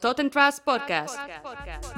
Totten Trust Podcast. Podcast. Podcast.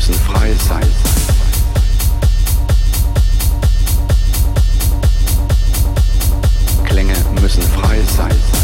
müssen frei sein. Klänge müssen frei sein.